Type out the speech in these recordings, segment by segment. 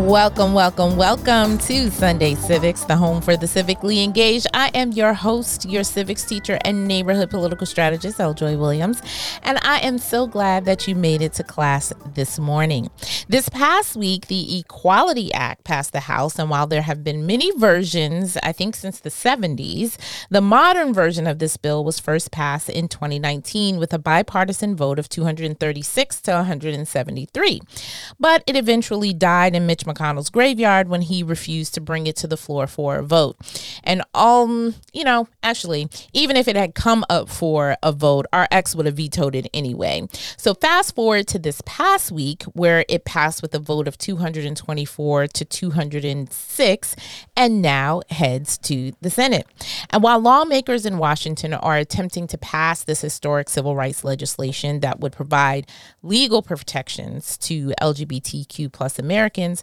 Welcome, welcome, welcome to Sunday Civics, the home for the civically engaged. I am your host, your civics teacher and neighborhood political strategist, L. Joy Williams, and I am so glad that you made it to class this morning. This past week, the Equality Act passed the House, and while there have been many versions, I think since the 70s, the modern version of this bill was first passed in 2019 with a bipartisan vote of 236 to 173. But it eventually died in Mitch McConnell's graveyard when he refused to bring it to the floor for a vote. And um, you know, actually, even if it had come up for a vote, our ex would have vetoed it anyway. So fast forward to this past week where it passed with a vote of 224 to 206 and now heads to the Senate. And while lawmakers in Washington are attempting to pass this historic civil rights legislation that would provide legal protections to LGBTQ plus Americans,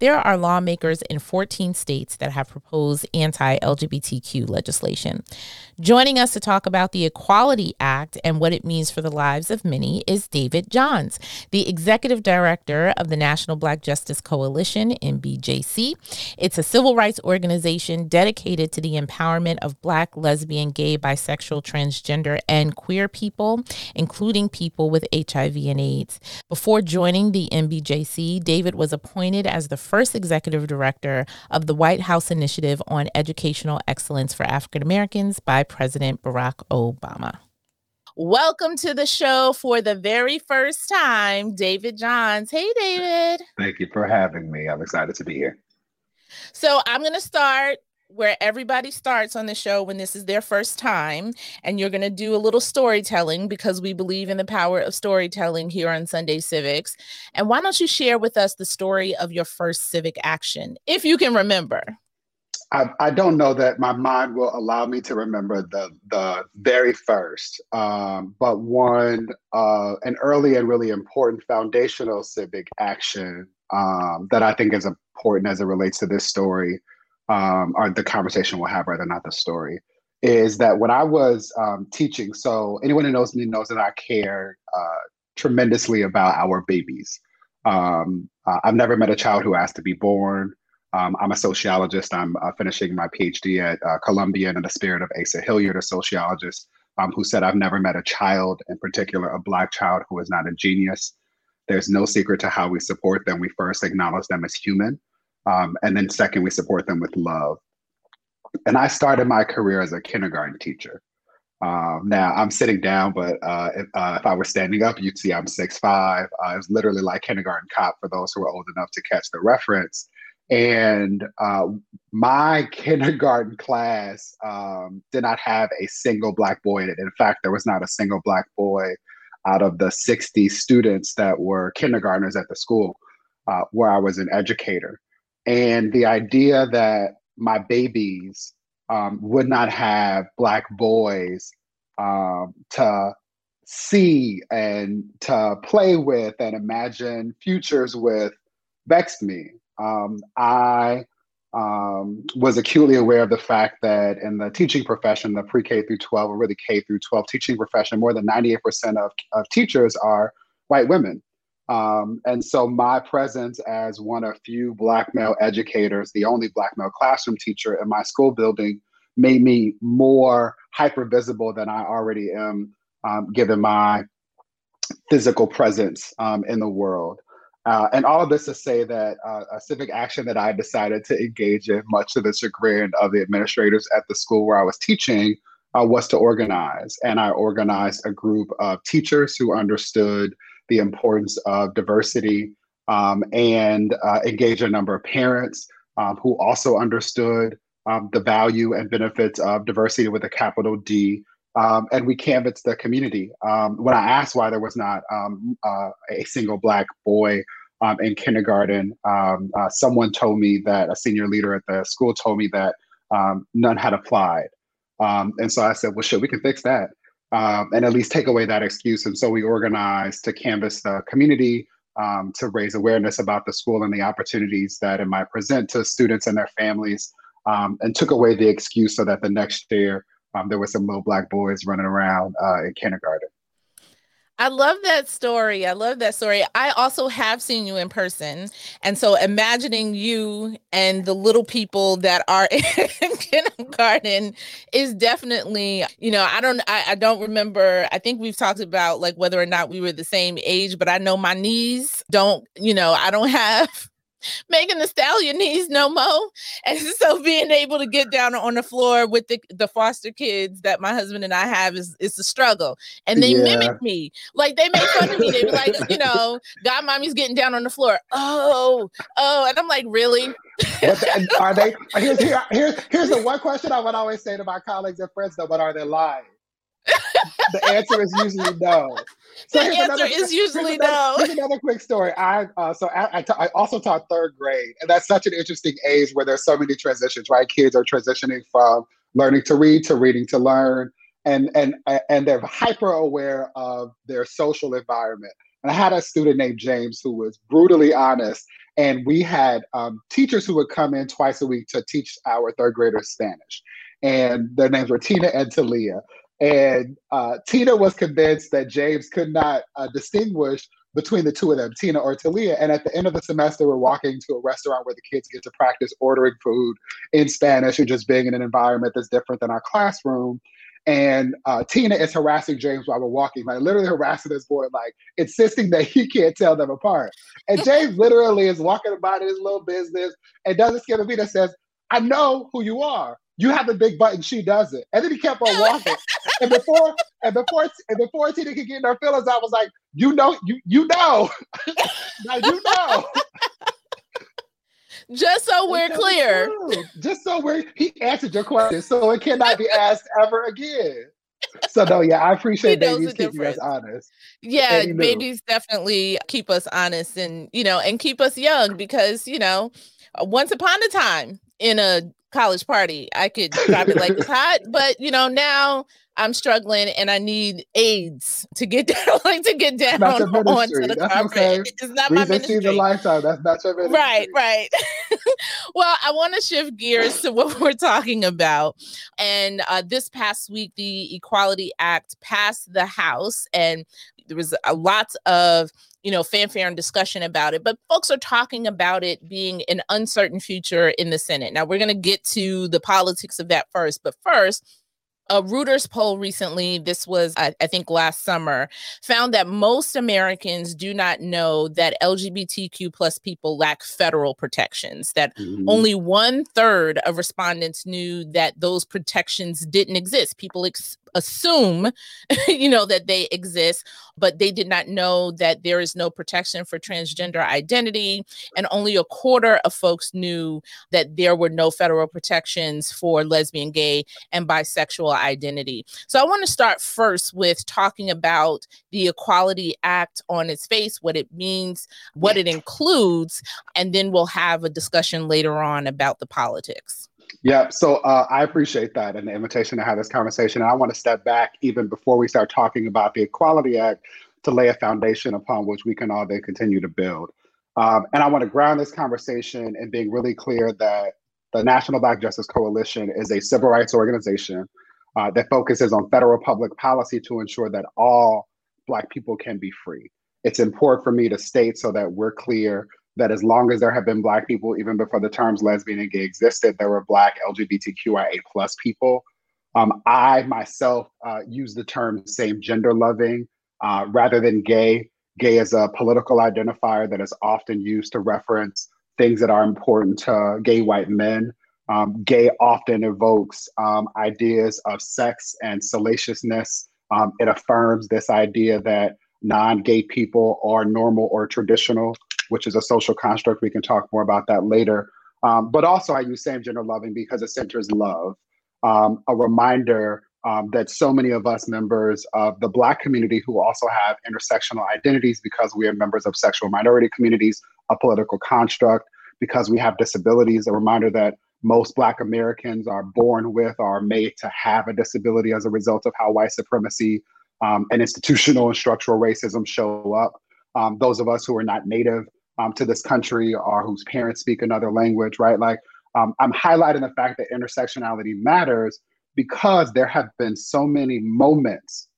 there are lawmakers in 14 states that have proposed anti LGBTQ legislation. Joining us to talk about the Equality Act and what it means for the lives of many is David Johns, the executive director of the National Black Justice Coalition, NBJC. It's a civil rights organization dedicated to the empowerment of Black, lesbian, gay, bisexual, transgender, and queer people, including people with HIV and AIDS. Before joining the NBJC, David was appointed as the first executive director of the White House Initiative on Educational Excellence for African Americans by President Barack Obama. Welcome to the show for the very first time, David Johns. Hey, David. Thank you for having me. I'm excited to be here. So, I'm going to start where everybody starts on the show when this is their first time and you're going to do a little storytelling because we believe in the power of storytelling here on Sunday Civics. And why don't you share with us the story of your first civic action if you can remember? I, I don't know that my mind will allow me to remember the the very first, um, but one uh, an early and really important foundational civic action um, that I think is important as it relates to this story um, or the conversation we'll have rather not the story is that when i was um, teaching so anyone who knows me knows that i care uh, tremendously about our babies. Um, uh, i've never met a child who asked to be born. Um, i'm a sociologist. I'm uh, finishing my phd at uh, columbia in the spirit of asa hilliard a sociologist um, who said i've never met a child in particular a black child who is not a genius. There's no secret to how we support them. We first acknowledge them as human um, and then second, we support them with love. And I started my career as a kindergarten teacher. Um, now I'm sitting down, but uh, if, uh, if, I were standing up, you'd see I'm 6'5". Uh, it was literally like kindergarten cop for those who are old enough to catch the reference. And uh, my kindergarten class um, did not have a single black boy in it. In fact, there was not a single black boy out of the 60 students that were kindergartners at the school uh, where I was an educator and the idea that my babies um, would not have black boys um, to see and to play with and imagine futures with vexed me. Um, I um, was acutely aware of the fact that in the teaching profession, the pre K through 12, or really K through 12 teaching profession, more than 98% of, of teachers are white women. Um, and so my presence as one of few black male educators, the only black male classroom teacher in my school building, made me more hyper visible than I already am, um, given my physical presence um, in the world. Uh, and all of this to say that uh, a civic action that I decided to engage in, much to the chagrin of the administrators at the school where I was teaching, uh, was to organize. And I organized a group of teachers who understood the importance of diversity um, and uh, engage a number of parents um, who also understood um, the value and benefits of diversity with a capital D. Um, and we canvassed the community. Um, when I asked why there was not um, uh, a single Black boy in kindergarten, uh, someone told me that a senior leader at the school told me that none had applied. and so I said, well, shit, we can fix that um, and at least take away that excuse. And so we organized to canvass the community um, to raise awareness about the school and the opportunities that it might present to students and their families, um, and took away the excuse so that the next year um, there were some little black boys running around uh, in kindergarten. I love that story. I love that story. I also have seen you in person. And so imagining you and the little people that are in kindergarten is definitely, you know, I don't I, I don't remember. I think we've talked about like whether or not we were the same age, but I know my knees don't, you know, I don't have Megan Thee Stallion needs no mo. And so being able to get down on the floor with the, the foster kids that my husband and I have is it's a struggle. And they yeah. mimic me. Like they make fun of me. They be like, you know, God mommy's getting down on the floor. Oh, oh. And I'm like, really? the, are they here's here, here's here's the one question I would always say to my colleagues and friends though, but are they lying? The answer is usually no. So the answer another, is usually here's another, no. Here's another quick story. I uh, so I, I, ta- I also taught third grade, and that's such an interesting age where there's so many transitions. Right, kids are transitioning from learning to read to reading to learn, and and and they're hyper aware of their social environment. And I had a student named James who was brutally honest, and we had um, teachers who would come in twice a week to teach our third graders Spanish, and their names were Tina and Talia. And uh, Tina was convinced that James could not uh, distinguish between the two of them, Tina or Talia. And at the end of the semester, we're walking to a restaurant where the kids get to practice ordering food in Spanish and just being in an environment that's different than our classroom. And uh, Tina is harassing James while we're walking, like literally harassing this boy, like insisting that he can't tell them apart. And James literally is walking about in his little business and doesn't skip a beat and says, I know who you are you have the big butt and she doesn't. And then he kept on walking. and before and before and before Tina could get in her feelings, I was like, you know, you you know. now you know. Just so we're clear. Just so we're he answered your question. So it cannot be asked ever again. So no, yeah, I appreciate babies keeping us honest. Yeah, babies definitely keep us honest and you know, and keep us young because you know, once upon a time in a college party. I could drop it like it's hot, but you know, now I'm struggling and I need aids to get down, like to get down onto the That's carpet. Okay. It's not my ministry. the lifetime. That's not your ministry. Right, right. well, I want to shift gears to what we're talking about. And uh, this past week, the Equality Act passed the House, and there was a lot of you know fanfare and discussion about it but folks are talking about it being an uncertain future in the senate now we're going to get to the politics of that first but first a Reuters poll recently, this was, I, I, think, last summer, found that most Americans do not know that LGBTQ plus people lack federal protections, that mm-hmm. only one third of respondents knew that those protections didn't exist. People ex- assume, you know, that they exist, but they did not know that there is no protection for transgender identity. And only a quarter of folks knew that there were no federal protections for lesbian, gay, and bisexual identity. So I want to start first with talking about the Equality Act on its face, what it means, what it includes, and then we'll have a discussion later on about the politics. Yeah, so uh, I appreciate that and the invitation to have this conversation. And I want to step back even before we start talking about the Equality Act to lay a foundation upon which we can all then continue to build. Um, and I want to ground this conversation in being really clear that the National Black Justice Coalition is a civil rights organization uh, that focuses on federal public policy to ensure that all Black people can be free. It's important for me to state so that we're clear that as long as there have been black people, even before the terms lesbian and gay existed, there were black LGBTQIA plus people. Um, I myself uh, use the term same gender loving uh, rather than gay. Gay is a political identifier that is often used to reference things that are important to gay white men. Um, gay often evokes um, ideas of sex and salaciousness. Um, it affirms this idea that non gay people are normal or traditional which is a social construct. We can talk more about that later. Um, but also, I use same gender loving because it centers love. Um, a reminder um, that so many of us members of the Black community who also have intersectional identities because we are members of sexual minority communities, a political construct, because we have disabilities, a reminder that most Black Americans are born with or are made to have a disability as a result of how white supremacy um, and institutional and structural racism show up um, those of us who are not native um, to this country or whose parents speak another language, right? Like, um, I'm highlighting the fact that intersectionality matters because there have been so many moments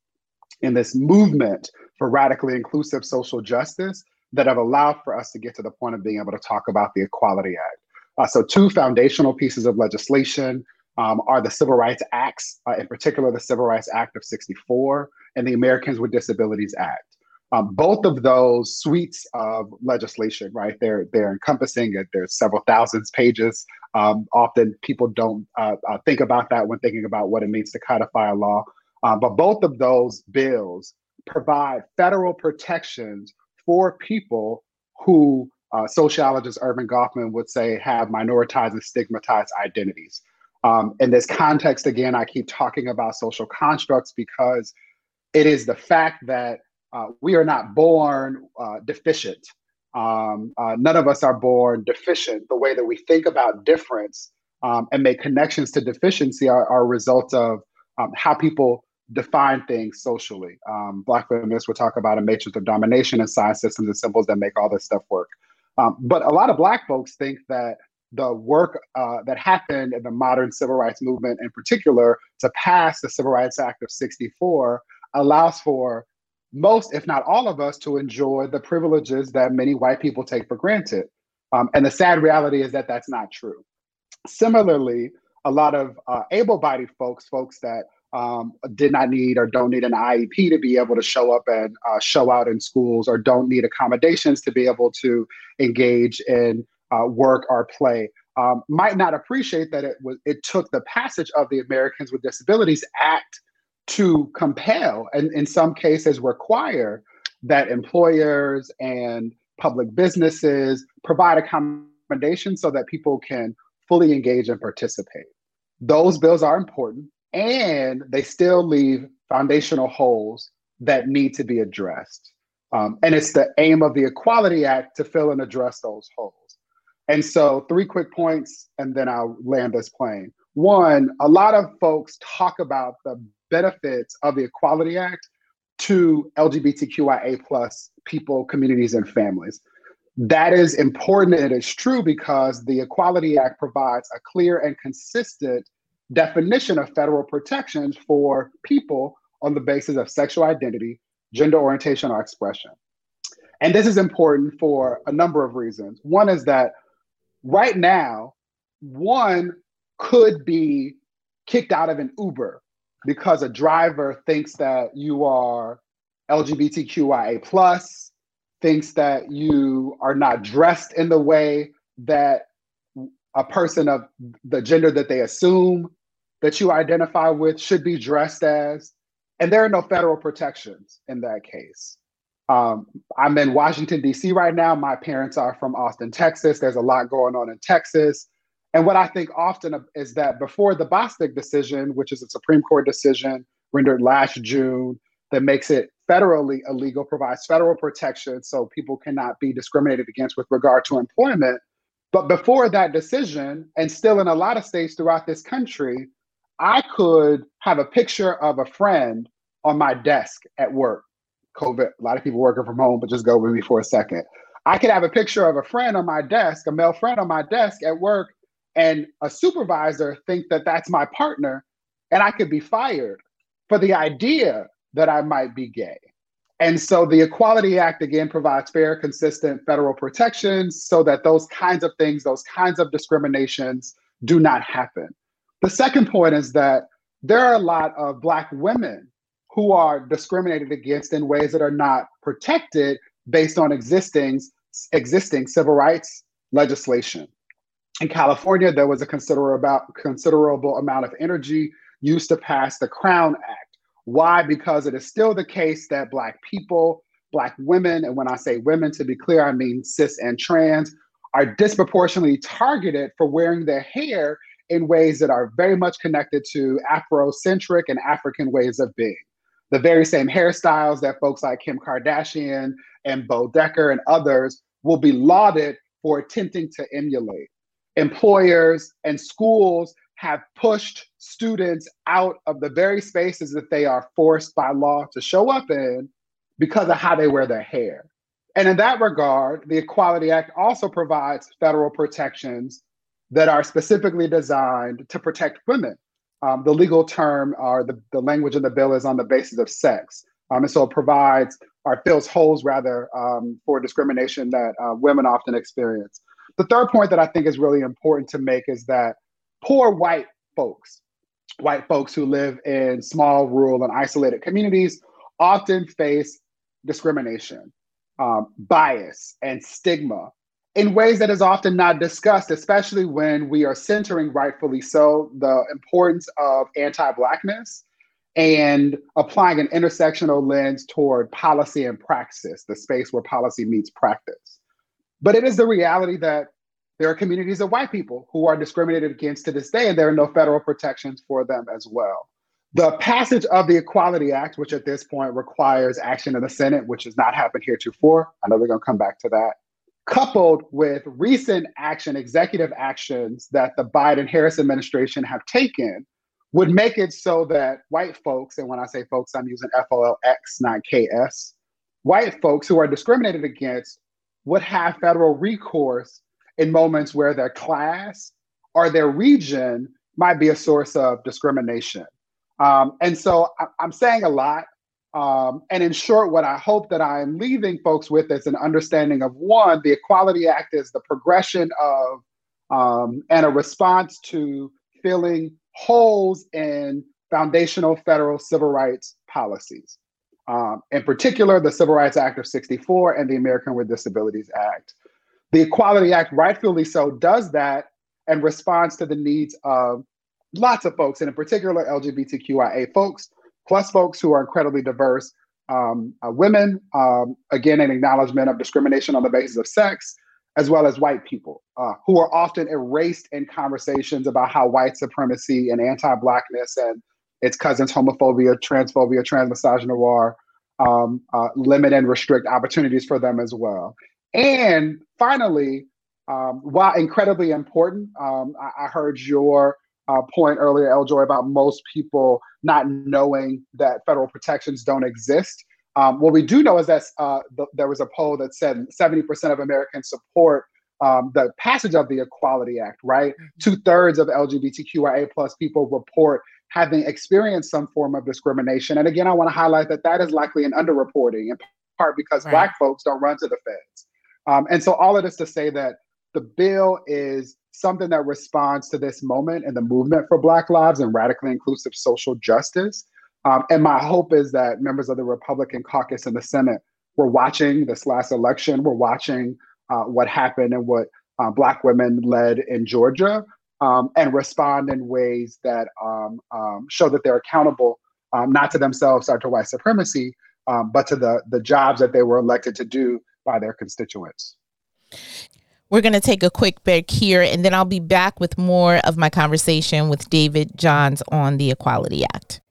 in this movement for radically inclusive social justice that have allowed for us to get to the point of being able to talk about the Equality Act. Uh, so, two foundational pieces of legislation um, are the Civil Rights Acts, uh, in particular, the Civil Rights Act of 64 and the Americans with Disabilities Act. Um, both of those suites of legislation, right? They're they're encompassing it. There's several thousands pages. Um, often people don't uh, uh, think about that when thinking about what it means to codify a law. Uh, but both of those bills provide federal protections for people who uh, sociologist Erving Goffman would say have minoritized and stigmatized identities. Um, in this context, again, I keep talking about social constructs because it is the fact that uh, we are not born uh, deficient. Um, uh, none of us are born deficient. The way that we think about difference um, and make connections to deficiency are, are a result of um, how people define things socially. Um, Black feminists will talk about a matrix of domination and sign systems and symbols that make all this stuff work. Um, but a lot of Black folks think that the work uh, that happened in the modern civil rights movement, in particular, to pass the Civil Rights Act of 64, allows for most, if not all of us, to enjoy the privileges that many white people take for granted. Um, and the sad reality is that that's not true. Similarly, a lot of uh, able bodied folks, folks that um, did not need or don't need an IEP to be able to show up and uh, show out in schools or don't need accommodations to be able to engage in uh, work or play um, might not appreciate that it was it took the passage of the Americans with Disabilities Act to compel and in some cases require that employers and public businesses provide accommodations so that people can fully engage and participate. Those bills are important and they still leave foundational holes that need to be addressed. Um, and it's the aim of the Equality Act to fill and address those holes. And so, three quick points, and then I'll land this plane. One, a lot of folks talk about the benefits of the Equality Act to LGBTQIA plus people, communities, and families. That is important and it's true because the Equality Act provides a clear and consistent definition of federal protections for people on the basis of sexual identity, gender orientation, or expression. And this is important for a number of reasons. One is that right now, one could be kicked out of an Uber because a driver thinks that you are LGBTQIA plus, thinks that you are not dressed in the way that a person of the gender that they assume that you identify with should be dressed as. And there are no federal protections in that case. Um, I'm in Washington, D.C. right now. My parents are from Austin, Texas. There's a lot going on in Texas. And what I think often is that before the Bostock decision, which is a Supreme Court decision rendered last June that makes it federally illegal, provides federal protection so people cannot be discriminated against with regard to employment. But before that decision, and still in a lot of states throughout this country, I could have a picture of a friend on my desk at work. COVID, a lot of people working from home, but just go with me for a second. I could have a picture of a friend on my desk, a male friend on my desk at work, and a supervisor think that that's my partner, and I could be fired for the idea that I might be gay. And so the Equality Act again provides fair, consistent federal protections so that those kinds of things, those kinds of discriminations do not happen. The second point is that there are a lot of Black women who are discriminated against in ways that are not protected based on existing, existing civil rights legislation. In California, there was a considerable, considerable amount of energy used to pass the Crown Act. Why? Because it is still the case that Black people, Black women, and when I say women, to be clear, I mean cis and trans, are disproportionately targeted for wearing their hair in ways that are very much connected to Afrocentric and African ways of being. The very same hairstyles that folks like Kim Kardashian and Bo Derek and others will be lauded for attempting to emulate. Employers and schools have pushed students out of the very spaces that they are forced by law to show up in because of how they wear their hair. And in that regard, the Equality Act also provides federal protections that are specifically designed to protect women. Um, the legal term or the, the language in the bill is on the basis of sex. Um, and so it provides or fills holes rather um, for discrimination that uh, women often experience. The third point that I think is really important to make is that poor white folks, white folks who live in small, rural, and isolated communities often face discrimination, um, bias, and stigma in ways that is often not discussed, especially when we are centering, rightfully so, the importance of anti Blackness and applying an intersectional lens toward policy and praxis, the space where policy meets practice. But it is the reality that there are communities of white people who are discriminated against to this day, and there are no federal protections for them as well. The passage of the Equality Act, which at this point requires action in the Senate, which has not happened heretofore, I know we're going to come back to that, coupled with recent action, executive actions that the Biden Harris administration have taken, would make it so that white folks, and when I say folks, I'm using FOLX, not KS, white folks who are discriminated against would have federal recourse in moments where their class or their region might be a source of discrimination. Um, and so I, am saying a lot. Um, and in short, what I hope that I am leaving folks with is an understanding of one, the Equality Act is the progression of um, and a response to filling holes in foundational federal civil rights policies. Um, in particular, the Civil Rights Act of 64 and the American with Disabilities Act. The Equality Act, rightfully so, does that and responds to the needs of lots of folks, and in particular LGBTQIA folks, plus folks who are incredibly diverse, um, uh, women, um, again, an acknowledgement of discrimination on the basis of sex, as well as white people uh, who are often erased in conversations about how white supremacy and anti-blackness and its cousins, homophobia, transphobia, transmisogynoir, um, uh, limit and restrict opportunities for them as well. And finally, um, while incredibly important, um, I, I, heard your uh, point earlier, L. Joy, about most people not knowing that federal protections don't exist. Um, what we do know is that uh, th- there was a poll that said 70% of Americans support um, the passage of the Equality Act, right? Mm-hmm. Two thirds of LGBTQIA plus people report having experienced some form of discrimination. And again, I want to highlight that that is likely an underreporting in part because right. Black folks don't run to the feds. Um, and so all of this to say that the bill is something that responds to this moment and the movement for Black lives and radically inclusive social justice. Um, and my hope is that members of the Republican caucus in the Senate were watching this last election, we're watching uh, what happened and what uh, Black women led in Georgia, um, and respond in ways that um, um show that they're accountable, um, not to themselves or to white supremacy, um, but to the, the jobs that they were elected to do by their constituents. We're going to take a quick break here, and then I'll be back with more of my conversation with David Johns on the Equality Act.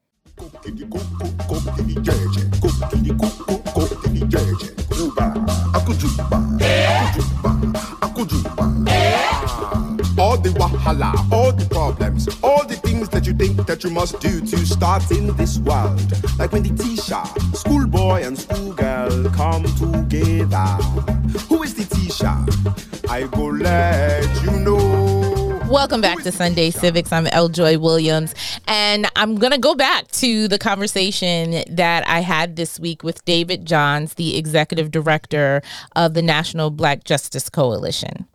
All the wahala, all the problems, all the things that you think that you must do to start in this world. Like when the teacher, schoolboy and schoolgirl come together. Who is the teacher? I go let you know. Welcome back to Sunday Civics. I'm L. Joy Williams, and I'm going to go back to the conversation that I had this week with David Johns, the executive director of the National Black Justice Coalition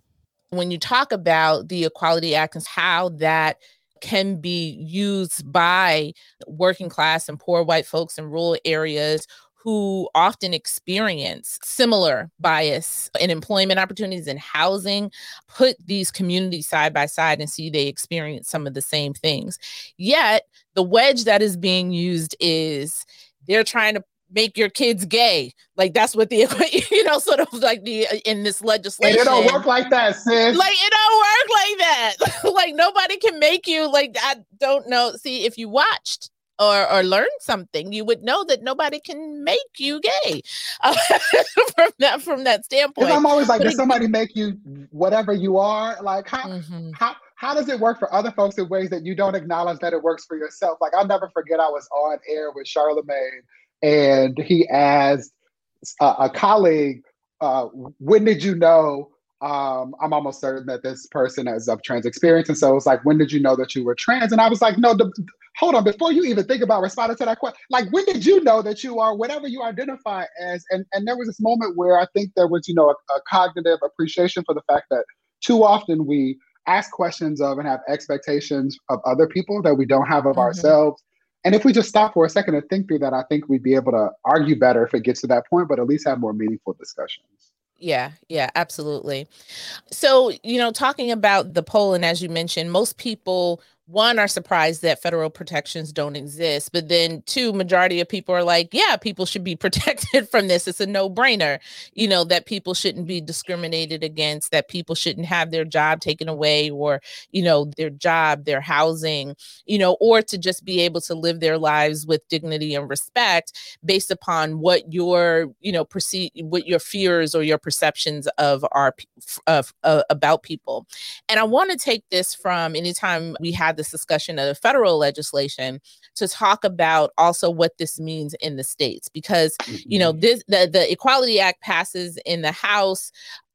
when you talk about the Equality Act and how that can be used by working class and poor white folks in rural areas who often experience similar bias in employment opportunities and housing, put these communities side by side and see they experience some of the same things. Yet, the wedge that is being used is they're trying to make your kids gay. Like that's what the you know sort of like the uh, in this legislation. it don't work like that, sis. Like it don't work like that. like nobody can make you like I don't know. See if you watched or or learned something, you would know that nobody can make you gay uh, from that from that standpoint. I'm always like, does somebody make you whatever you are? Like how mm-hmm. how how does it work for other folks in ways that you don't acknowledge that it works for yourself? Like I'll never forget I was on air with Charlemagne and he asked a, a colleague uh, when did you know? Um, I'm almost certain that this person is of trans experience. And so it was like, when did you know that you were trans? And I was like, no, the, hold on, before you even think about responding to that question, like when did you know that you are whatever you identify as? And and there was this moment where I think there was, you know, a, a cognitive appreciation for the fact that too often we ask questions of and have expectations of other people that we don't have of mm-hmm. ourselves. And if we just stop for a second and think through that, I think we'd be able to argue better if it gets to that point, but at least have more meaningful discussions. Yeah, yeah, absolutely. So, you know, talking about the poll, and as you mentioned, most people one are surprised that federal protections don't exist but then two majority of people are like yeah people should be protected from this. It's a no-brainer you know that people shouldn't be discriminated against that people shouldn't have their job taken away or you know their job their housing you know or to just be able to live their lives with dignity and respect based upon what your you know perceive what your fears or your perceptions of our of uh, about people. And i want to take this from anytime we have this discussion of the federal legislation to talk about also what this means in the states because you know mm-hmm. this the, the equality act passes in the house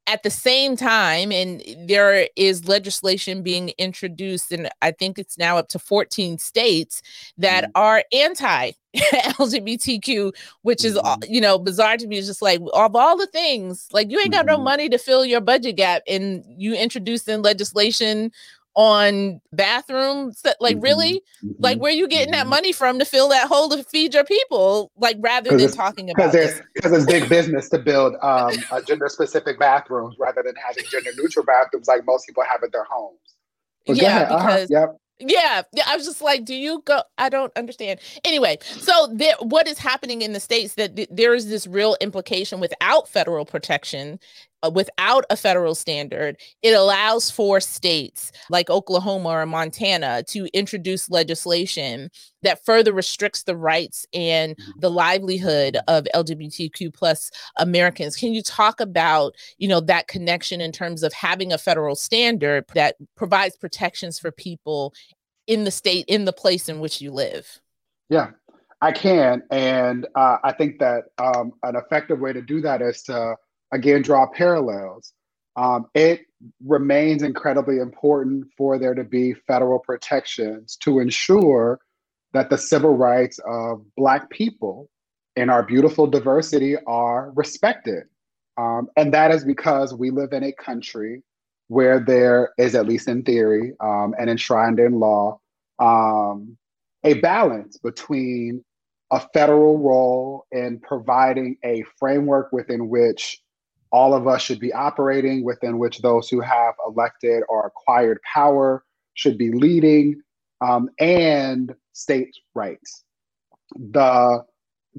at the same time and there is legislation being introduced and i think it's now up to 14 states that mm-hmm. are anti lgbtq which is mm-hmm. you know bizarre to me it's just like of all the things like you ain't got mm-hmm. no money to fill your budget gap and you introducing legislation on bathrooms that like mm-hmm. really mm-hmm. like where you getting that mm-hmm. money from to fill that hole to feed your people like rather than talking about because because it's big business to build um, gender specific bathrooms rather than having gender neutral bathrooms like most people have at their homes but yeah uh-huh. because uh-huh. yep yeah, yeah. I was just like, do you go? I don't understand. Anyway, so there, what is happening in the states that th- there is this real implication without federal protection without a federal standard, it allows for states like Oklahoma or Montana to introduce legislation that further restricts the rights and mm-hmm. the livelihood of LGBTQ plus Americans. Can you talk about, you know, that connection in terms of having a federal standard that provides protections for people in the state, in the place in which you live? Yeah, I can. And uh, I think that um, an effective way to do that is to again draw parallels. Um, it remains incredibly important for there to be federal protections to ensure that the civil rights of Black people and our beautiful diversity are respected. Um, and that is because we live in a country where there is, at least in theory um, and enshrined in law, um, a balance between a federal role in providing a framework within which all of us should be operating within which those who have elected or acquired power should be leading um, and state rights. The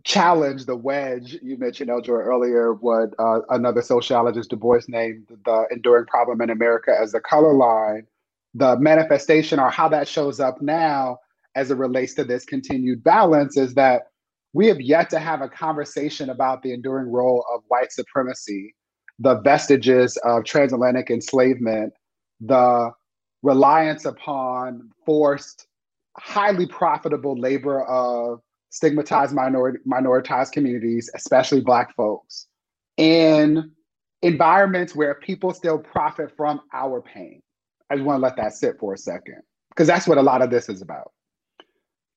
challenge, the wedge you mentioned, L. Joy, earlier, what uh, another sociologist, Du Bois, named the enduring problem in America as the color line, the manifestation or how that shows up now as it relates to this continued balance is that we have yet to have a conversation about the enduring role of white supremacy the vestiges of transatlantic enslavement, the reliance upon forced, highly profitable labor of stigmatized minority minoritized communities, especially Black folks, in environments where people still profit from our pain. I just want to let that sit for a second, because that's what a lot of this is about.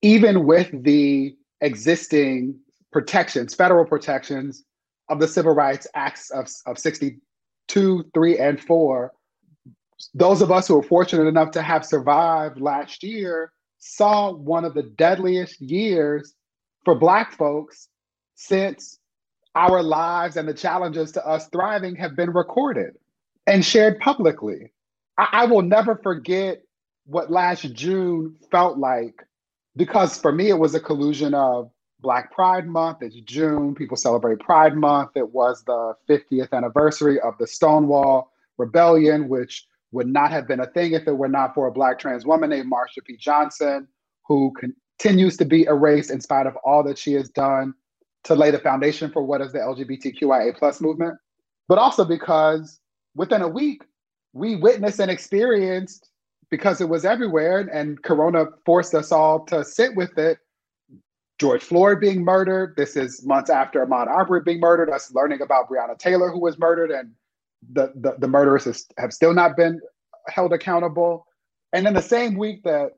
Even with the existing protections, federal protections of the Civil Rights Acts of, of 62, 3, and 4, those of us who were fortunate enough to have survived last year saw one of the deadliest years for Black folks since our lives and the challenges to us thriving have been recorded and shared publicly. I, I will never forget what last June felt like because for me, it was a collusion of Black Pride Month. It's June. People celebrate Pride Month. It was the 50th anniversary of the Stonewall Rebellion, which would not have been a thing if it were not for a Black trans woman named Marsha P. Johnson, who continues to be erased in spite of all that she has done to lay the foundation for what is the LGBTQIA plus movement. But also because within a week, we witnessed and experienced, because it was everywhere and Corona forced us all to sit with it, George Floyd being murdered. This is months after Ahmaud Arbery being murdered. Us learning about Breonna Taylor, who was murdered, and the, the, the murderers have still not been held accountable. And in the same week that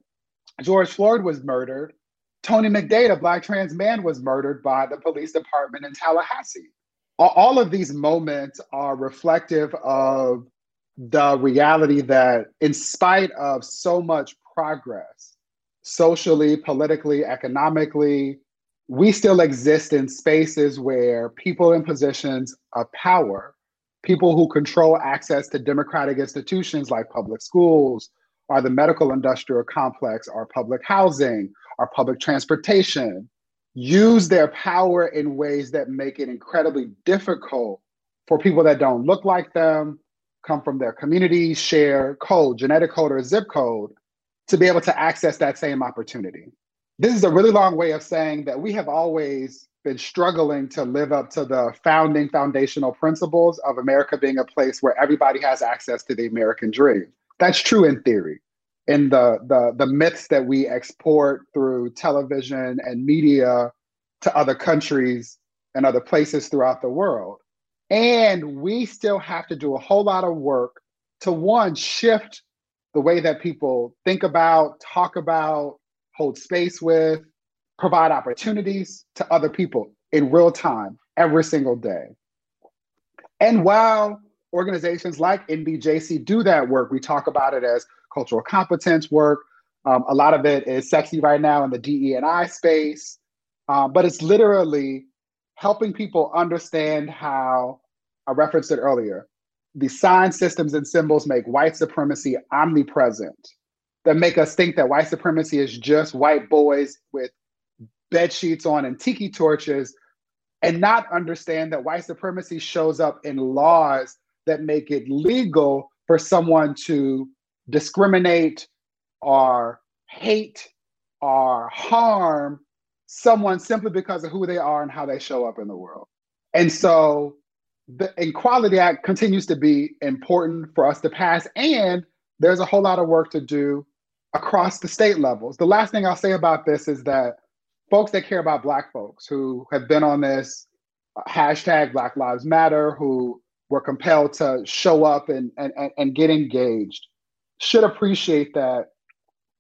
George Floyd was murdered, Tony McDade, a Black trans man, was murdered by the police department in Tallahassee. All of these moments are reflective of the reality that, in spite of so much progress, socially, politically, economically, we still exist in spaces where people in positions of power, people who control access to democratic institutions like public schools, or the medical industrial complex, or public housing, or public transportation, use their power in ways that make it incredibly difficult for people that don't look like them, come from their community, share code, genetic code, or zip code, to be able to access that same opportunity. This is a really long way of saying that we have always been struggling to live up to the founding foundational principles of America being a place where everybody has access to the American dream. That's true in theory. In the, the, the myths that we export through television and media to other countries and other places throughout the world. And we still have to do a whole lot of work to one, shift the way that people think about, talk about, hold space with, provide opportunities to other people in real time every single day. And while organizations like NBJC do that work, we talk about it as cultural competence work. Um, a lot of it is sexy right now in the DE and I space, uh, but it's literally helping people understand how I referenced it earlier. The sign systems and symbols make white supremacy omnipresent, that make us think that white supremacy is just white boys with bed sheets on and tiki torches, and not understand that white supremacy shows up in laws that make it legal for someone to discriminate or hate or harm someone simply because of who they are and how they show up in the world. And so the Equality Act continues to be important for us to pass, and there's a whole lot of work to do across the state levels. The last thing I'll say about this is that folks that care about Black folks who have been on this hashtag Black Lives Matter, who were compelled to show up and, and, and get engaged, should appreciate that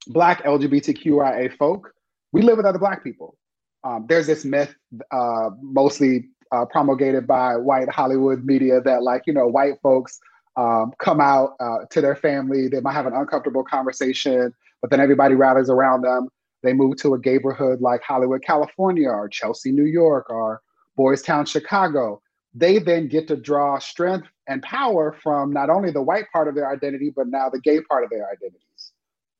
Black LGBTQIA folk, we live with other Black people. Um, there's this myth, uh, mostly uh, promulgated by white Hollywood media that like you know white folks um, come out uh, to their family, they might have an uncomfortable conversation, but then everybody rallies around them. They move to a neighborhood like Hollywood, California, or Chelsea, New York, or Boys Town, Chicago. They then get to draw strength and power from not only the white part of their identity, but now the gay part of their identities.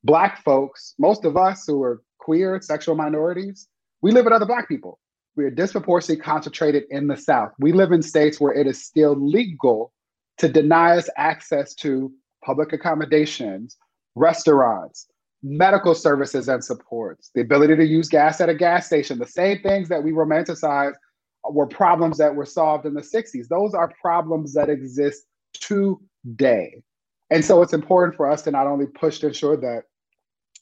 Black folks, most of us who are queer, sexual minorities, we live with other Black people we are disproportionately concentrated in the South. We live in states where it is still legal to deny us access to public accommodations, restaurants, medical services and supports, the ability to use gas at a gas station. The same things that we romanticize were problems that were solved in the 60s. Those are problems that exist today. And so it's important for us to not only push to ensure that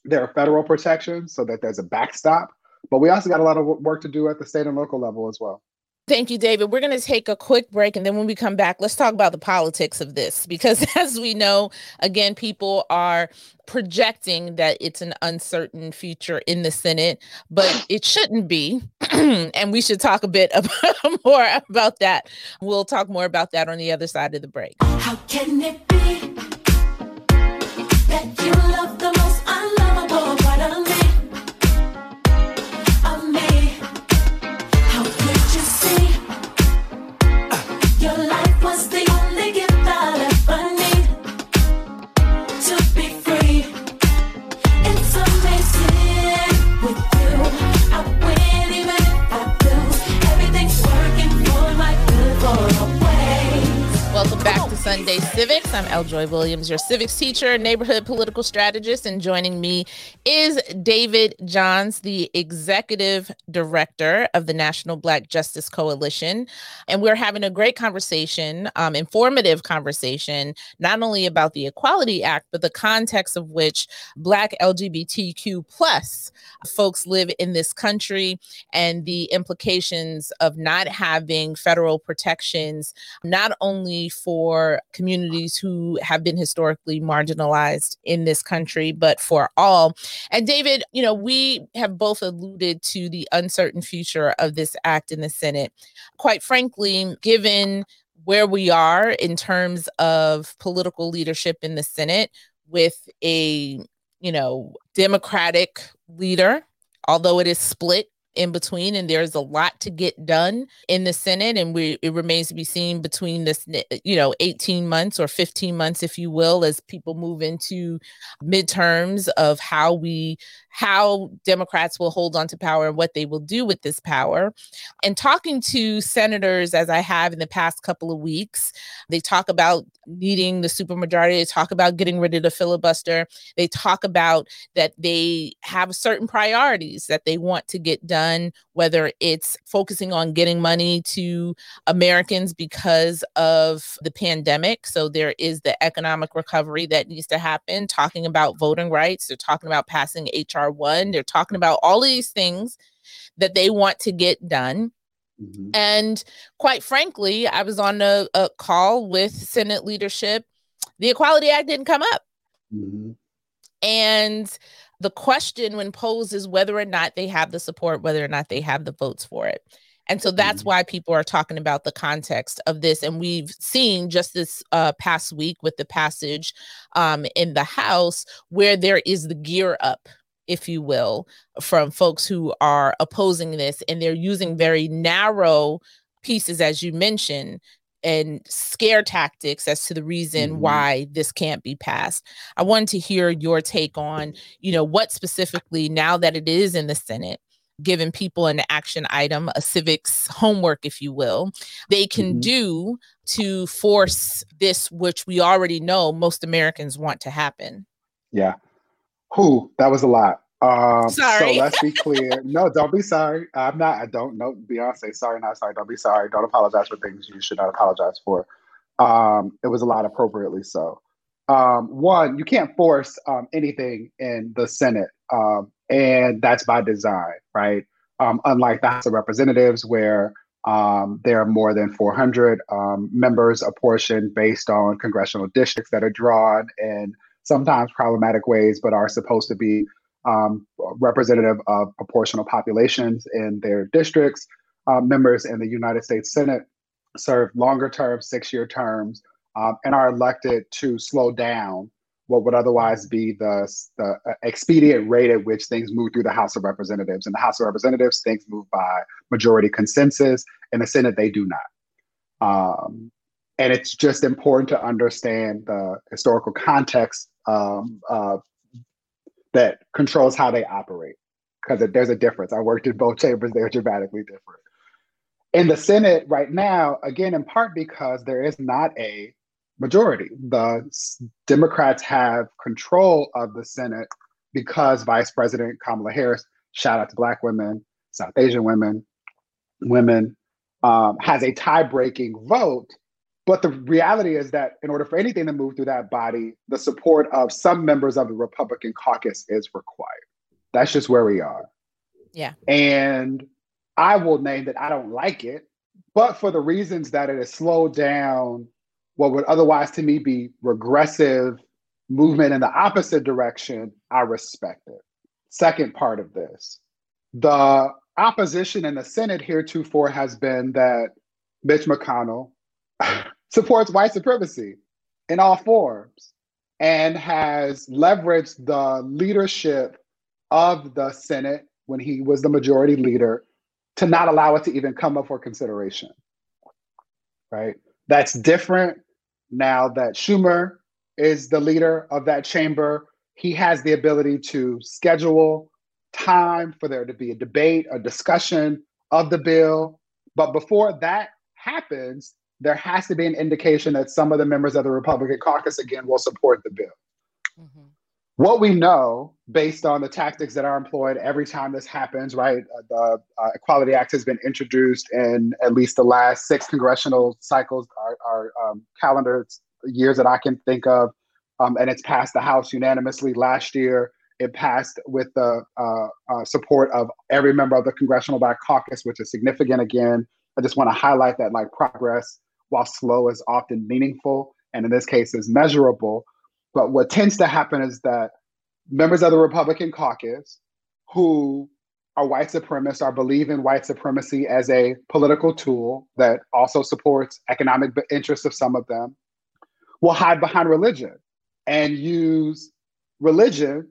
there are federal protections so that there's a backstop, but we also got a lot of work to do at the state and local level as well. Thank you, David. We're going to take a quick break. And then when we come back, let's talk about the politics of this. Because as we know, again, people are projecting that it's an uncertain future in the Senate, but it shouldn't be. and we should talk a bit about, more about that. We'll talk more about that on the other side of the break. How can it be Joy Williams, your civics teacher, neighborhood political strategist, and joining me is David Johns, the executive director of the National Black Justice Coalition. And we're having a great conversation, um, informative conversation, not only about the Equality Act, but the context of which Black LGBTQ plus folks live in this country and the implications of not having federal protections, not only for communities who have been historically marginalized in this country, but for all. And David, you know, we have both alluded to the uncertain future of this act in the Senate. Quite frankly, given where we are in terms of political leadership in the Senate with a, you know, Democratic leader, although it is split in between and there's a lot to get done in the senate and we it remains to be seen between this eh, eh, you know 18 months or 15 months if you will as people move into midterms of how we how democrats will hold on to power and what they will do with this power. And talking to senators as i have in the past couple of weeks they talk about needing the supermajority they talk about getting rid of the filibuster they talk about that they have certain priorities that they want to get done done, whether it's focusing on getting money to Americans because of the pandemic. So there is the economic recovery that needs to happen, talking about voting rights, they're talking about passing HR 1, they're talking about all of these things that they want to get done. Mm-hmm. And quite frankly, I was on a, a, call with Senate leadership. The Equality Act didn't come up. Mm-hmm. And the question when posed is whether or not they have the support, whether or not they have the votes for it. And so that's mm-hmm. why people are talking about the context of this. And we've seen just this uh, past week with the passage um, in the House where there is the gear up, if you will, from folks who are opposing this. And they're using very narrow pieces, as you mentioned, and scare tactics as to the reason mm-hmm. why this can't be passed. I wanted to hear your take on, you know, what specifically now that it is in the Senate, giving people an action item, a civics homework, if you will, they can mm-hmm. do to force this, which we already know most Americans want to happen. Yeah. Who? That was a lot. Um, sorry. So let's be clear. no, don't be sorry. I'm not. I don't know Beyonce. Sorry, not sorry. Don't be sorry. Don't apologize for things you should not apologize for. Um, it was a lot appropriately so. Um, one, you can't force um, anything in the Senate, um, and that's by design, right? Um, unlike the House of Representatives, where um, there are more than 400 um, members apportioned based on congressional districts that are drawn in sometimes problematic ways, but are supposed to be um, representative of proportional populations in their districts. Uh, members in the United States Senate serve longer terms, six year terms, um, and are elected to slow down what would otherwise be the, the expedient rate at which things move through the House of Representatives. In the House of Representatives, things move by majority consensus. In the Senate, they do not. Um, and it's just important to understand the historical context um, uh, that controls how they operate because there's a difference. I worked in both chambers, they're dramatically different. In the Senate right now, again, in part because there is not a majority. The Democrats have control of the Senate because Vice President Kamala Harris, shout out to Black women, South Asian women, women, um, has a tie breaking vote but the reality is that in order for anything to move through that body, the support of some members of the Republican caucus is required. That's just where we are. Yeah. And I will name that I don't like it, but for the reasons that it has slowed down what would otherwise to me be regressive movement in the opposite direction, I respect it. Second part of this the opposition in the Senate heretofore has been that Mitch McConnell supports white supremacy in all forms and has leveraged the leadership of the Senate when he was the majority leader to not allow it to even come up for consideration. Right? That's different now that Schumer is the leader of that chamber. He has the ability to schedule time for there to be a debate, a discussion of the bill. But before that happens, there has to be an indication that some of the members of the Republican caucus again will support the bill. Mm-hmm. What we know, based on the tactics that are employed every time this happens, right? Uh, the uh, Equality Act has been introduced in at least the last six congressional cycles, our, our um, calendar years that I can think of, um, and it's passed the House unanimously last year. It passed with the uh, uh, support of every member of the Congressional Black Caucus, which is significant. Again, I just want to highlight that like progress, while slow, is often meaningful, and in this case, is measurable. But what tends to happen is that members of the Republican caucus who are white supremacists or believe in white supremacy as a political tool that also supports economic interests of some of them will hide behind religion and use religion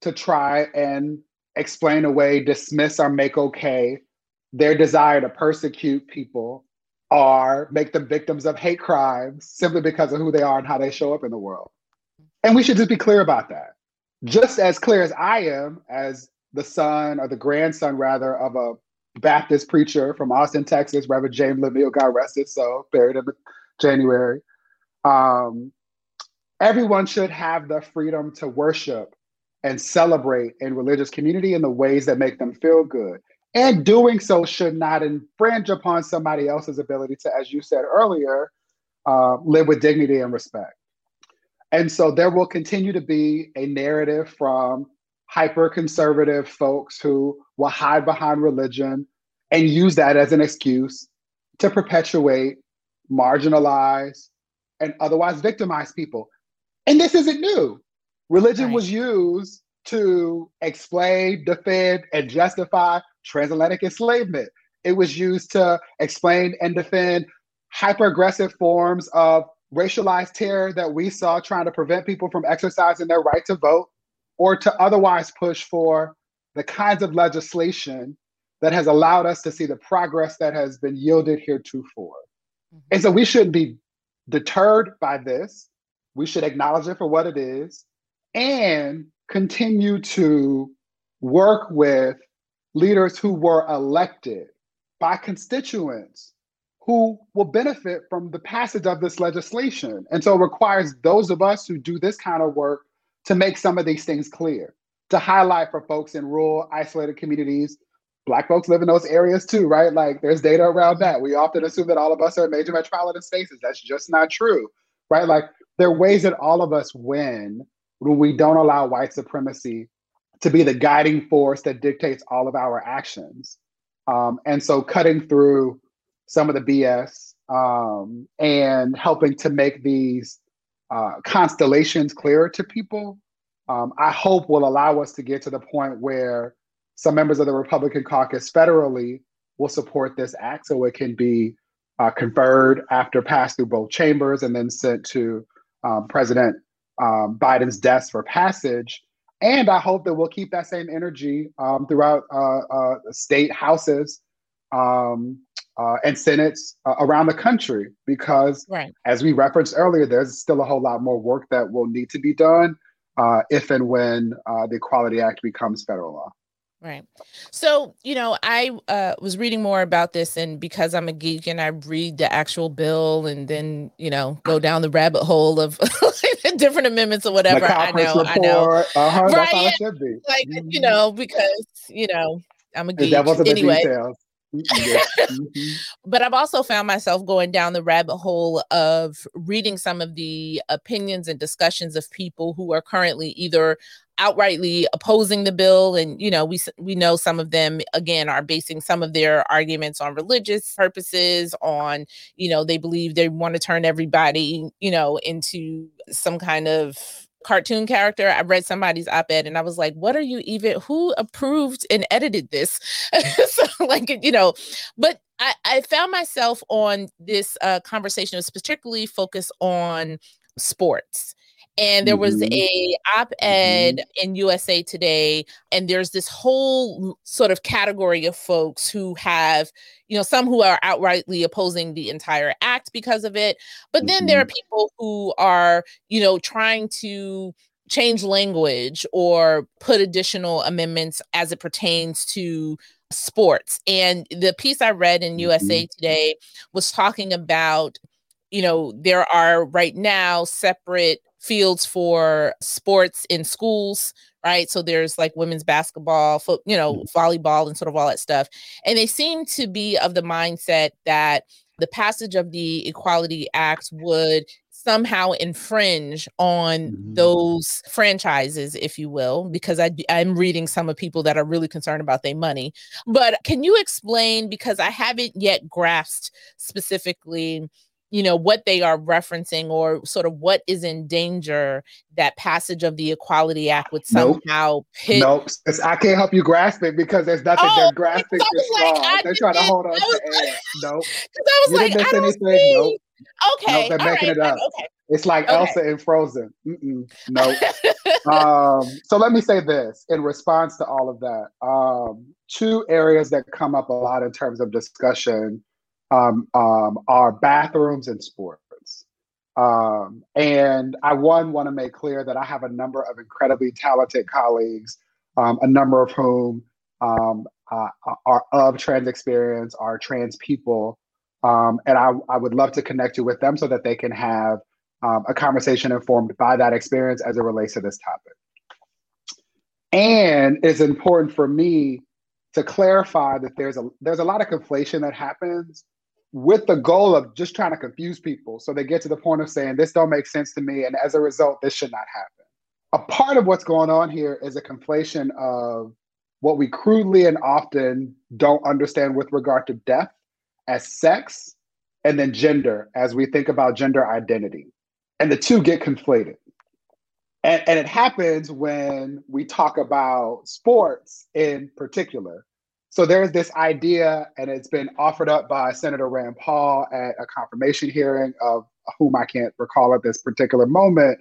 to try and explain away, dismiss, or make okay their desire to persecute people or make them victims of hate crimes simply because of who they are and how they show up in the world. And we should just be clear about that. Just as clear as I am, as the son or the grandson, rather, of a Baptist preacher from Austin, Texas, Reverend James God rest his soul, buried in January. Um, everyone should have the freedom to worship and celebrate in religious community in the ways that make them feel good. And doing so should not infringe upon somebody else's ability to, as you said earlier, uh, live with dignity and respect. And so there will continue to be a narrative from hyper conservative folks who will hide behind religion and use that as an excuse to perpetuate, marginalize, and otherwise victimize people. And this isn't new. Religion right. was used to explain, defend, and justify transatlantic enslavement. It was used to explain and defend hyper aggressive forms of racialized terror that we saw trying to prevent people from exercising their right to vote or to otherwise push for the kinds of legislation that has allowed us to see the progress that has been yielded heretofore. Mm-hmm. And so we shouldn't be deterred by this. We should acknowledge it for what it is and continue to work with leaders who were elected by constituents who will benefit from the passage of this legislation. And so it requires those of us who do this kind of work to make some of these things clear, to highlight for folks in rural, isolated communities. Black folks live in those areas too, right? Like there's data around that. We often assume that all of us are in major metropolitan spaces. That's just not true, right? Like there are ways that all of us win when we don't allow white supremacy to be the guiding force that dictates all of our actions. Um, and so cutting through some of the BS um, and helping to make these uh, constellations clearer to people, um, I hope will allow us to get to the point where some members of the Republican caucus federally will support this act so it can be uh, conferred after passed through both chambers and then sent to um, President um, Biden's desk for passage. And I hope that we'll keep that same energy um, throughout uh, uh, state houses um, uh, and senates uh, around the country because, right. as we referenced earlier, there's still a whole lot more work that will need to be done uh, if and when uh, the Equality Act becomes federal law. Right. So, you know, I uh, was reading more about this, and because I'm a geek and I read the actual bill and then, you know, go down the rabbit hole of different amendments or whatever. I know, report, I know. Uh-huh, right. Like, mm-hmm. you know, because, you know, I'm a geek. That wasn't anyway. the details. Mm-hmm. but I've also found myself going down the rabbit hole of reading some of the opinions and discussions of people who are currently either outrightly opposing the bill and you know we we know some of them again are basing some of their arguments on religious purposes on you know they believe they want to turn everybody you know into some kind of cartoon character. I read somebody's op-ed and I was like, what are you even who approved and edited this? so like, you know, but I, I found myself on this uh, conversation was particularly focused on sports and there was mm-hmm. a op-ed mm-hmm. in USA Today and there's this whole sort of category of folks who have you know some who are outrightly opposing the entire act because of it but then there are mm-hmm. people who are you know trying to change language or put additional amendments as it pertains to sports and the piece i read in USA. Today was talking about you know, there are right now separate fields for sports in schools, right? So there's like women's basketball, foot, you know, mm-hmm. volleyball, and sort of all that stuff. And they seem to be of the mindset that the passage of the Equality Act would somehow infringe on mm-hmm. those franchises, if you will, because I, I'm reading some of people that are really concerned about their money. But can you explain, because I haven't yet grasped specifically you know what they are referencing or sort of what is in danger that passage of the equality act would somehow nope. pit nope I can't help you grasp it because there's nothing oh, they're grasping like, they're trying to hold on to air nope because I was you like I don't anything. See. Nope. okay nope, they're making right, it up okay it's like okay. Elsa in Frozen. No. um, so let me say this in response to all of that. Um, two areas that come up a lot in terms of discussion um, um, are bathrooms and sports. Um, and I one want to make clear that I have a number of incredibly talented colleagues, um, a number of whom um, uh, are of trans experience, are trans people, um, and I, I would love to connect you with them so that they can have um, a conversation informed by that experience as it relates to this topic. And it's important for me to clarify that there's a there's a lot of conflation that happens with the goal of just trying to confuse people. So they get to the point of saying this don't make sense to me and as a result this should not happen. A part of what's going on here is a conflation of what we crudely and often don't understand with regard to death as sex and then gender as we think about gender identity. And the two get conflated. And, and it happens when we talk about sports in particular so there's this idea, and it's been offered up by Senator Rand Paul at a confirmation hearing of whom I can't recall at this particular moment.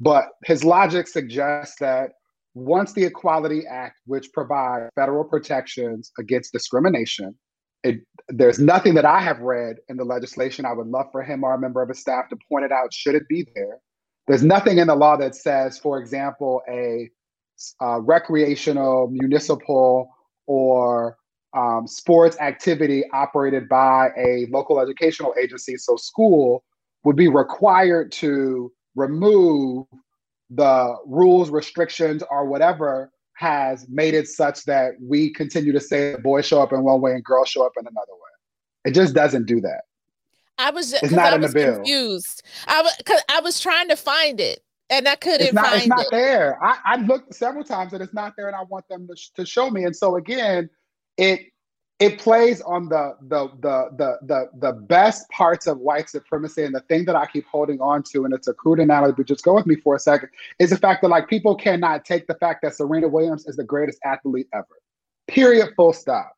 But his logic suggests that once the Equality Act, which provides federal protections against discrimination, it, there's nothing that I have read in the legislation. I would love for him or a member of his staff to point it out. Should it be there? There's nothing in the law that says, for example, a, a recreational, municipal, or um, sports activity operated by a local educational agency, so school, would be required to remove the rules, restrictions, or whatever has made it such that we continue to say boys show up in one way and girls show up in another way. It just doesn't do that. I was just, it's not I in was the bill. confused. I was I was trying to find it and I couldn't it's not, find it's not it. there. I, I looked several times and it's not there, and I want them to, to show me. And so again, it it plays on the, the the the the the best parts of white supremacy, and the thing that I keep holding on to, and it's a crude analogy, but just go with me for a second, is the fact that like people cannot take the fact that Serena Williams is the greatest athlete ever. Period. Full stop.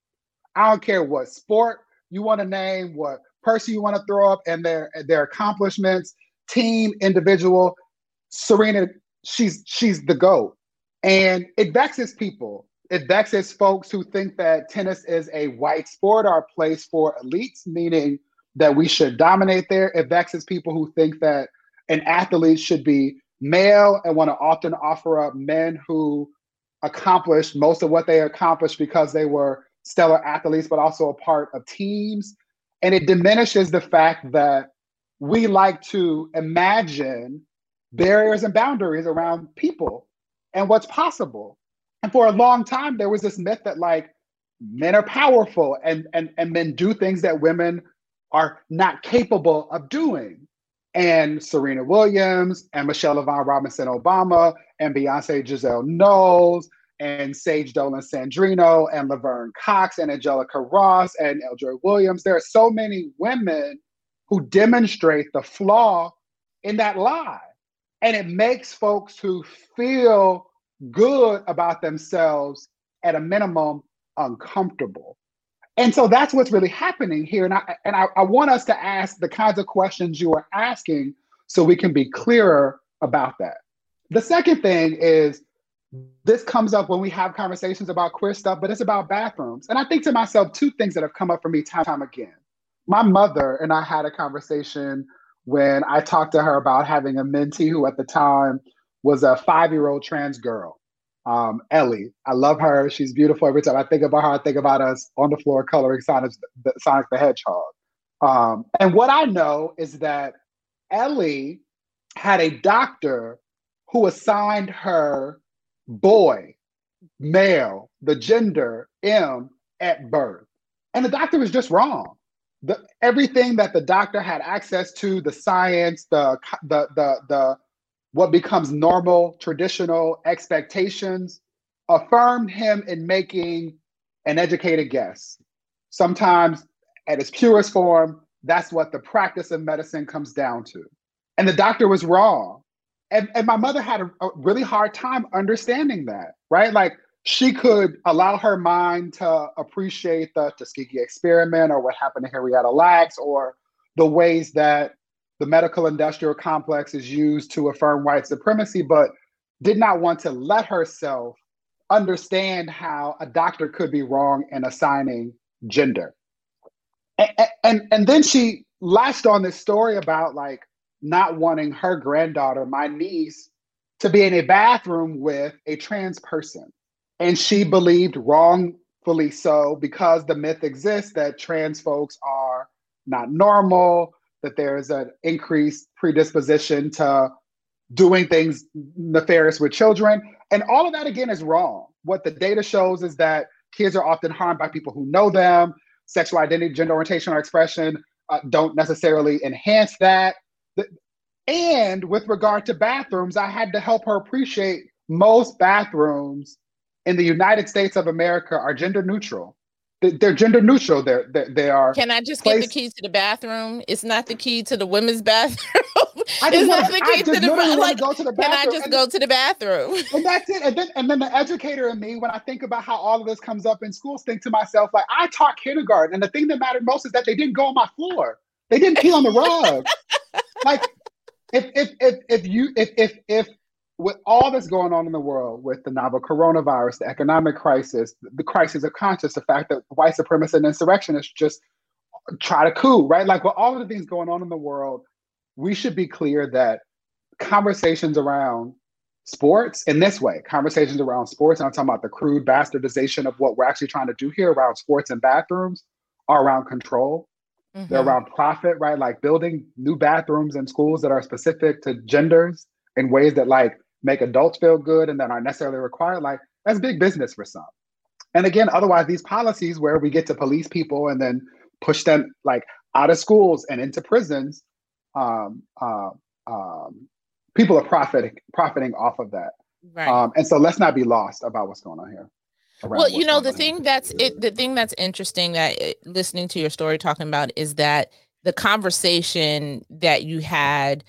I don't care what sport you want to name, what person you want to throw up, and their their accomplishments, team, individual Serena, she's she's the GOAT. And it vexes people. It vexes folks who think that tennis is a white sport or a place for elites, meaning that we should dominate there. It vexes people who think that an athlete should be male and want to often offer up men who accomplished most of what they accomplished because they were stellar athletes, but also a part of teams. And it diminishes the fact that we like to imagine barriers and boundaries around people and what's possible. And for a long time, there was this myth that like men are powerful and and, and men do things that women are not capable of doing. And Serena Williams and Michelle LaVaughn Robinson Obama and Beyonce Giselle Knowles and Sage Dolan Sandrino and Laverne Cox and Angelica Ross and Eldred Williams. There are so many women who demonstrate the flaw in that lie and it makes folks who feel good about themselves at a minimum uncomfortable. And so that's what's really happening here. And i and I, I, want us to ask the kinds of questions you are asking so we can be clearer about that. The second thing is this comes up when we have conversations about queer stuff but it's about bathrooms. And i think to myself two things that have come up for me time and time again. My mother and i had a conversation when I talked to her about having a mentee who at the time was a five year old trans girl, um, Ellie. I love her. She's beautiful. Every time I think about her, I think about us on the floor coloring Sonic the, Sonic the Hedgehog. Um, and what I know is that Ellie had a doctor who assigned her boy, male, the gender M at birth. And the doctor was just wrong. The, everything that the doctor had access to, the science, the, the, the, the, what becomes normal, traditional expectations, affirmed him in making an educated guess. Sometimes at its purest form, that's what the practice of medicine comes down to. And the doctor was wrong. And, and my mother had a, a really hard time understanding that, right? Like she could allow her mind to appreciate the Tuskegee experiment or what happened to Henrietta Lacks or the ways that the medical industrial complex is used to affirm white supremacy, but did not want to let herself understand how a doctor could be wrong in assigning gender. And, and, and then she latched on this story about like not wanting her granddaughter, my niece, to be in a bathroom with a trans person. And she believed wrongfully so because the myth exists that trans folks are not normal, that there's an increased predisposition to doing things nefarious with children. And all of that, again, is wrong. What the data shows is that kids are often harmed by people who know them. Sexual identity, gender orientation, or expression uh, don't necessarily enhance that. And with regard to bathrooms, I had to help her appreciate most bathrooms in the United States of America are gender neutral. They're gender neutral. They're, they're they are. Can I just placed... get the key to the bathroom? It's not the key to the women's bathroom. I just, want, the I just literally like, go to the bathroom. Can I just go to the bathroom? And that's it. And then, and then the educator in me, when I think about how all of this comes up in schools, think to myself, like, I taught kindergarten. And the thing that mattered most is that they didn't go on my floor. They didn't pee on the rug. like, if, if, if, if you, if, if, if, with all that's going on in the world with the novel coronavirus, the economic crisis, the crisis of conscience, the fact that white supremacists and insurrectionists just try to coup, right? Like with all of the things going on in the world, we should be clear that conversations around sports in this way, conversations around sports, and I'm talking about the crude bastardization of what we're actually trying to do here around sports and bathrooms, are around control. Mm-hmm. They're around profit, right? Like building new bathrooms in schools that are specific to genders in ways that like make adults feel good and that aren't necessarily required. Like that's big business for some. And again, otherwise, these policies where we get to police people and then push them like out of schools and into prisons um, uh, um, people are profiting profiting off of that. Right. Um, and so let's not be lost about what's going on here. Well, you know, the thing here. that's it, the thing that's interesting that it, listening to your story talking about is that the conversation that you had,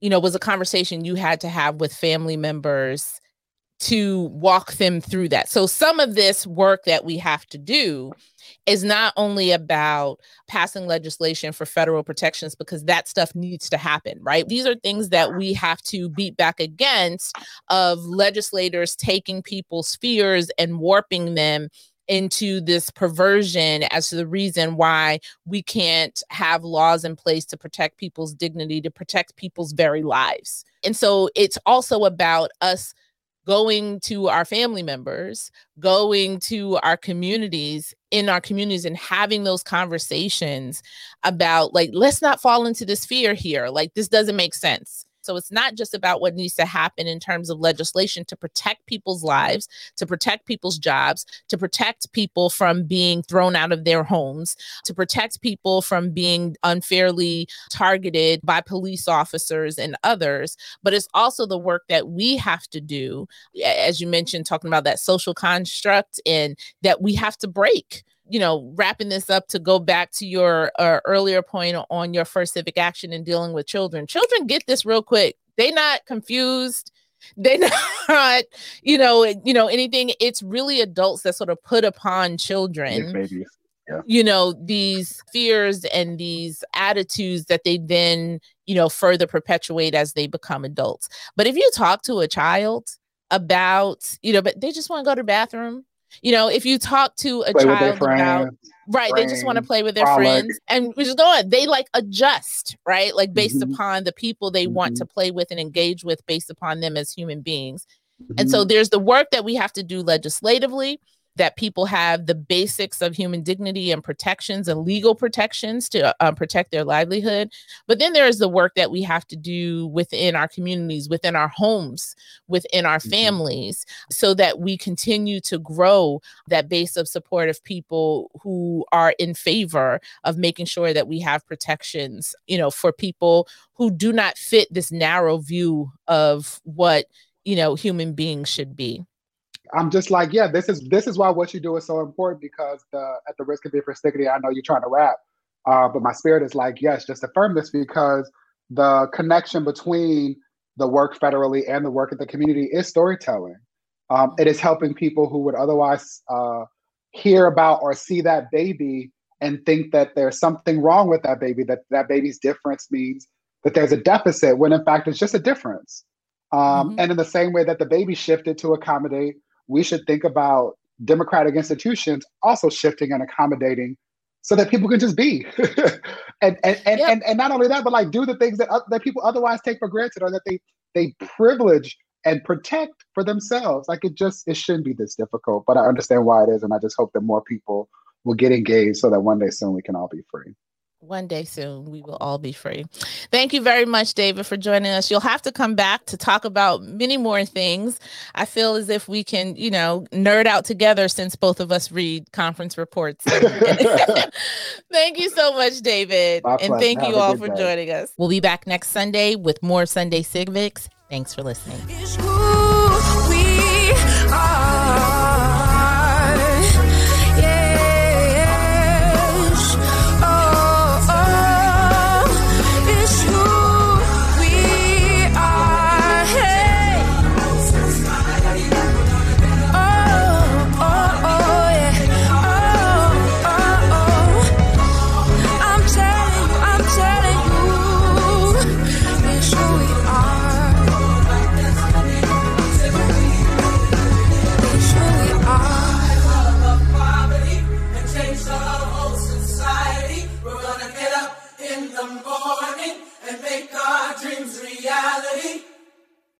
you know, was a conversation you had to have with family members to walk them through that. So some of this work that we have to do is not only about passing legislation for federal protections because that stuff needs to happen, right? These are things that we have to beat back against of legislators taking people's fears and warping them into this perversion as to the reason why we can't have laws in place to protect people's dignity, to protect people's very lives. And so it's also about us going to our family members, going to our communities, in our communities, and having those conversations about, like, let's not fall into this fear here. Like, this doesn't make sense. So it's not just about what needs to happen in terms of legislation to protect people's lives, to protect people's jobs, to protect people from being thrown out of their homes, to protect people from being unfairly targeted by police officers and others. But it's also the work that we have to do, as you mentioned, talking about that social construct and that we have to break you know, wrapping this up to go back to your uh, earlier point on your first civic action in dealing with children. Children get this real quick. They not confused. They not, you know, you know anything. It's really adults that sort of put upon children. Yeah. You know, these fears and these attitudes that they then, you know, further perpetuate as they become adults. But if you talk to a child about, you know, but they just want to go to the bathroom, you know, if you talk to a play child about right, friends, they just want to play with their frolic. friends and we just go on. They like adjust, right? Like based mm-hmm. upon the people they mm-hmm. want to mm-hmm. play with and engage with based upon them as human beings. Mm-hmm. And so mm-hmm. there's the work that we have to do legislatively. That people have the basics of human dignity and protections and legal protections to uh, protect their livelihood. But then there is the work that we have to do within our communities, within our homes, within our mm-hmm. families, so that we continue to grow that base of support of people who are in favor of making sure that we have protections, you know, for people who do not fit this narrow view of what you know human beings should be i'm just like yeah this is this is why what you do is so important because the at the risk of being stickety i know you're trying to rap. Uh, but my spirit is like yes just affirm this because the connection between the work federally and the work at the community is storytelling. Um, it is helping people who would otherwise uh, hear about or see that baby and think that there's something wrong with that baby that that baby's difference means that there's a deficit when in fact it's just a difference. Um, mm-hmm. And in the same way that the baby shifted to accommodate, we should think about democratic institutions also shifting and accommodating so that people can just be. and, and, and, and, and, not only that, but like do the things that, that people otherwise take for granted or that they, they privilege and protect for themselves. Like it just, it shouldn't be this difficult, but I understand why it is. And I just hope that more people will get engaged so that one day soon we can all be free. One day soon, we will all be free. Thank you very much, David, for joining us. You'll have to come back to talk about many more things. I feel as if we can, you know, nerd out together since both of us read conference reports. thank you so much, David. My and thank have you all for day. joining us. We'll be back next Sunday with more Sunday Civics. Thanks for listening.